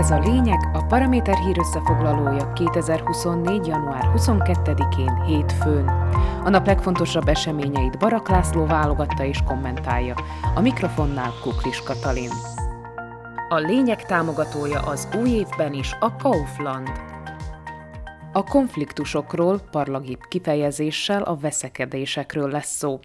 Ez a lényeg, a Paraméter hír összefoglalója 2024. január 22-én hétfőn. A nap legfontosabb eseményeit Barak László válogatta és kommentálja. A mikrofonnál Kuklis Katalin. A lényeg támogatója az új évben is a Kaufland. A konfliktusokról, parlagibb kifejezéssel a veszekedésekről lesz szó.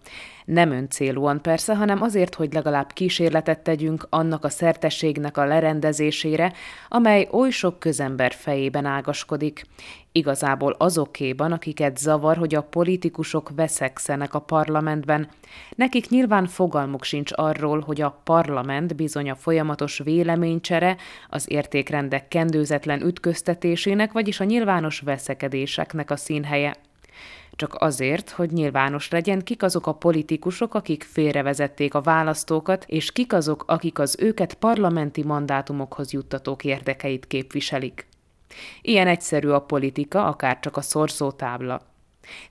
Nem öncélúan persze, hanem azért, hogy legalább kísérletet tegyünk annak a szertességnek a lerendezésére, amely oly sok közember fejében ágaskodik. Igazából azokéban, akiket zavar, hogy a politikusok veszekszenek a parlamentben. Nekik nyilván fogalmuk sincs arról, hogy a parlament bizony a folyamatos véleménycsere, az értékrendek kendőzetlen ütköztetésének, vagyis a nyilvános veszekedéseknek a színhelye csak azért, hogy nyilvános legyen, kik azok a politikusok, akik félrevezették a választókat, és kik azok, akik az őket parlamenti mandátumokhoz juttatók érdekeit képviselik. Ilyen egyszerű a politika, akár csak a szorzótábla.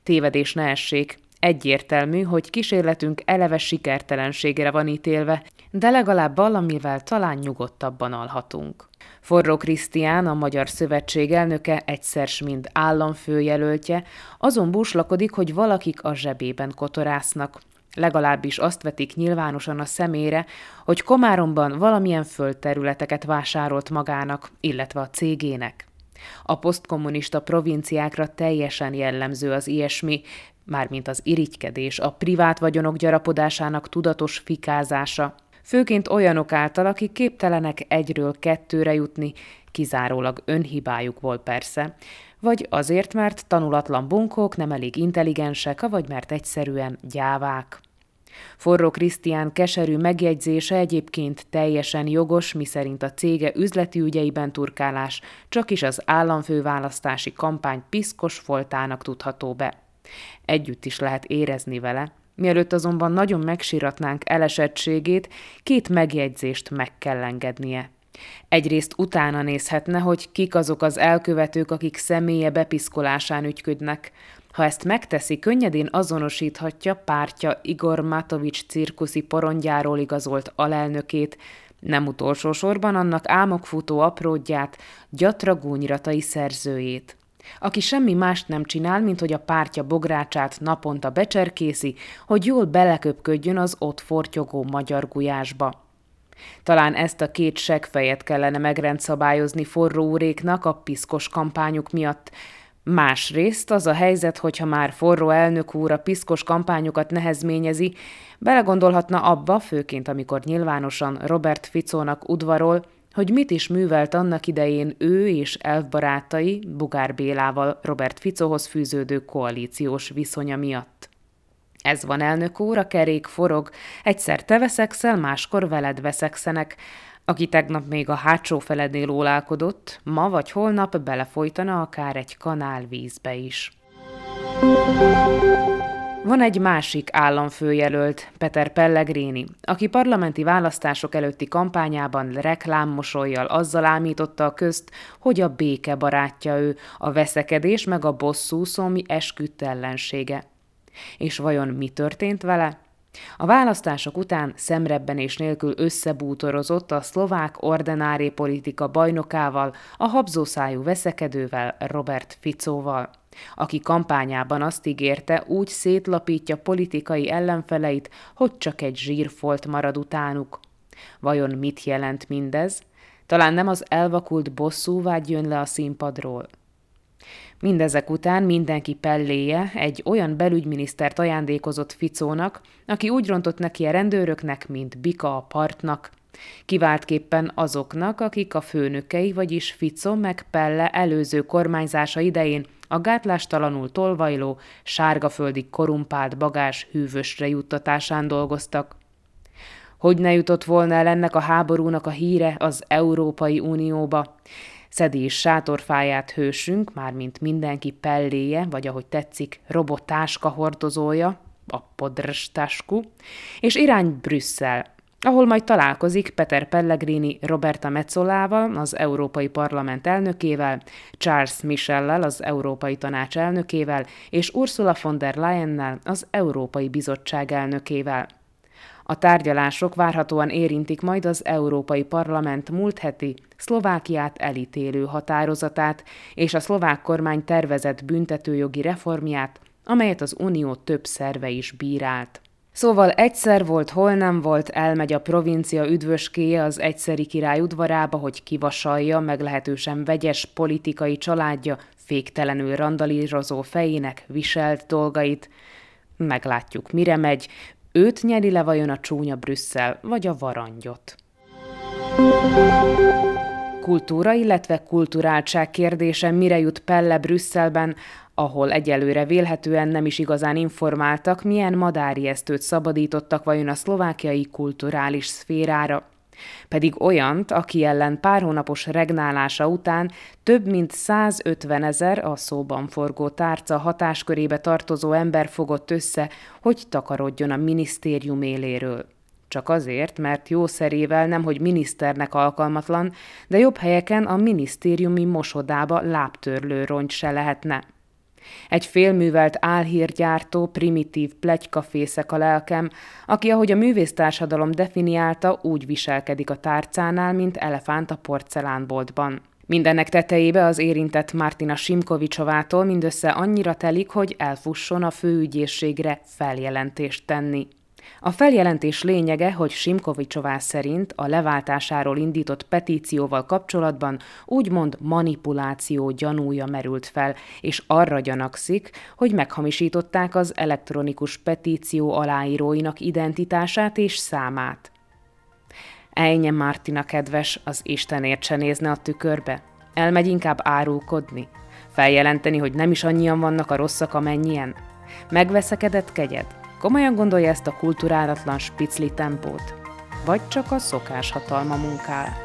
Tévedés ne essék, Egyértelmű, hogy kísérletünk eleve sikertelenségre van ítélve, de legalább valamivel talán nyugodtabban alhatunk. Forró Krisztián, a Magyar Szövetség elnöke, egyszer mind államfőjelöltje, azon búslakodik, hogy valakik a zsebében kotorásznak. Legalábbis azt vetik nyilvánosan a szemére, hogy Komáromban valamilyen földterületeket vásárolt magának, illetve a cégének. A posztkommunista provinciákra teljesen jellemző az ilyesmi, mármint az irigykedés, a privát vagyonok gyarapodásának tudatos fikázása, főként olyanok által, akik képtelenek egyről kettőre jutni, kizárólag önhibájuk volt persze, vagy azért, mert tanulatlan bunkók nem elég intelligensek, vagy mert egyszerűen gyávák. Forró Krisztián keserű megjegyzése egyébként teljesen jogos, miszerint a cége üzleti ügyeiben turkálás csak is az államfőválasztási kampány piszkos foltának tudható be. Együtt is lehet érezni vele, Mielőtt azonban nagyon megsiratnánk elesettségét, két megjegyzést meg kell engednie. Egyrészt utána nézhetne, hogy kik azok az elkövetők, akik személye bepiszkolásán ügyködnek. Ha ezt megteszi, könnyedén azonosíthatja pártja Igor Matovics cirkuszi porondjáról igazolt alelnökét, nem utolsó sorban annak álmokfutó apródját, gyatra gúnyratai szerzőjét aki semmi mást nem csinál, mint hogy a pártja bográcsát naponta becserkészi, hogy jól beleköpködjön az ott fortyogó magyar gulyásba. Talán ezt a két segfejet kellene megrendszabályozni forró úréknak a piszkos kampányuk miatt. Másrészt az a helyzet, hogyha már forró elnök úr a piszkos kampányokat nehezményezi, belegondolhatna abba, főként amikor nyilvánosan Robert Ficónak udvarol, hogy mit is művelt annak idején ő és elfbarátai Bugár Bélával Robert Ficóhoz fűződő koalíciós viszonya miatt. Ez van, elnök úr, a kerék forog, egyszer te veszekszel, máskor veled veszekszenek, aki tegnap még a hátsó felednél ólálkodott, ma vagy holnap belefolytana akár egy kanál vízbe is. Van egy másik államfőjelölt, Peter Pellegrini, aki parlamenti választások előtti kampányában reklámmosolyjal azzal ámította a közt, hogy a béke barátja ő, a veszekedés meg a bosszú szomi esküdt ellensége. És vajon mi történt vele? A választások után szemrebbenés nélkül összebútorozott a szlovák ordinári politika bajnokával, a habzószájú veszekedővel, Robert Ficóval aki kampányában azt ígérte, úgy szétlapítja politikai ellenfeleit, hogy csak egy zsírfolt marad utánuk. Vajon mit jelent mindez? Talán nem az elvakult bosszúvágy jön le a színpadról. Mindezek után mindenki pelléje egy olyan belügyminisztert ajándékozott Ficónak, aki úgy rontott neki a rendőröknek, mint bika a partnak, Kiváltképpen azoknak, akik a főnökei, vagyis Fico meg Pelle előző kormányzása idején a gátlástalanul tolvajló, sárgaföldi korumpált bagás hűvösre juttatásán dolgoztak. Hogy ne jutott volna el ennek a háborúnak a híre az Európai Unióba? Szedi is sátorfáját hősünk, mármint mindenki pelléje, vagy ahogy tetszik, robottáska hordozója, a podrstasku, és irány Brüsszel, ahol majd találkozik Peter Pellegrini Roberta Metzolával, az Európai Parlament elnökével, Charles Michellel, az Európai Tanács elnökével, és Ursula von der Leyennel, az Európai Bizottság elnökével. A tárgyalások várhatóan érintik majd az Európai Parlament múlt heti Szlovákiát elítélő határozatát és a szlovák kormány tervezett büntetőjogi reformját, amelyet az Unió több szerve is bírált. Szóval egyszer volt, hol nem volt, elmegy a provincia üdvöskéje az egyszeri király udvarába, hogy kivasalja meglehetősen vegyes politikai családja féktelenül randalírozó fejének viselt dolgait. Meglátjuk, mire megy, őt nyeri le vajon a csúnya Brüsszel, vagy a varangyot. Kultúra, illetve kulturáltság kérdése mire jut Pelle Brüsszelben, ahol egyelőre vélhetően nem is igazán informáltak, milyen madárjesztőt szabadítottak vajon a szlovákiai kulturális szférára. Pedig olyant, aki ellen pár hónapos regnálása után több mint 150 ezer a szóban forgó tárca hatáskörébe tartozó ember fogott össze, hogy takarodjon a minisztérium éléről. Csak azért, mert jószerével nemhogy miniszternek alkalmatlan, de jobb helyeken a minisztériumi mosodába lábtörlő rongy se lehetne. Egy félművelt álhírgyártó, primitív plegykafészek a lelkem, aki, ahogy a művésztársadalom definiálta, úgy viselkedik a tárcánál, mint elefánt a porcelánboltban. Mindennek tetejébe az érintett Martina Simkovicsovától mindössze annyira telik, hogy elfusson a főügyészségre feljelentést tenni. A feljelentés lényege, hogy Simkovicsová szerint a leváltásáról indított petícióval kapcsolatban úgymond manipuláció gyanúja merült fel, és arra gyanakszik, hogy meghamisították az elektronikus petíció aláíróinak identitását és számát. Ejnye Martina kedves, az Istenért se nézne a tükörbe. Elmegy inkább árulkodni. Feljelenteni, hogy nem is annyian vannak a rosszak, amennyien. Megveszekedett kegyed? Komolyan gondolja ezt a kulturálatlan spicli tempót? Vagy csak a szokás hatalma munkál?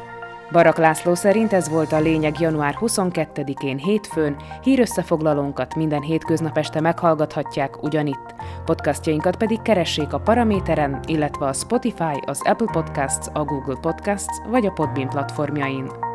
Barak László szerint ez volt a lényeg január 22-én hétfőn, hírösszefoglalónkat minden hétköznap este meghallgathatják ugyanitt. Podcastjainkat pedig keressék a Paraméteren, illetve a Spotify, az Apple Podcasts, a Google Podcasts vagy a Podbean platformjain.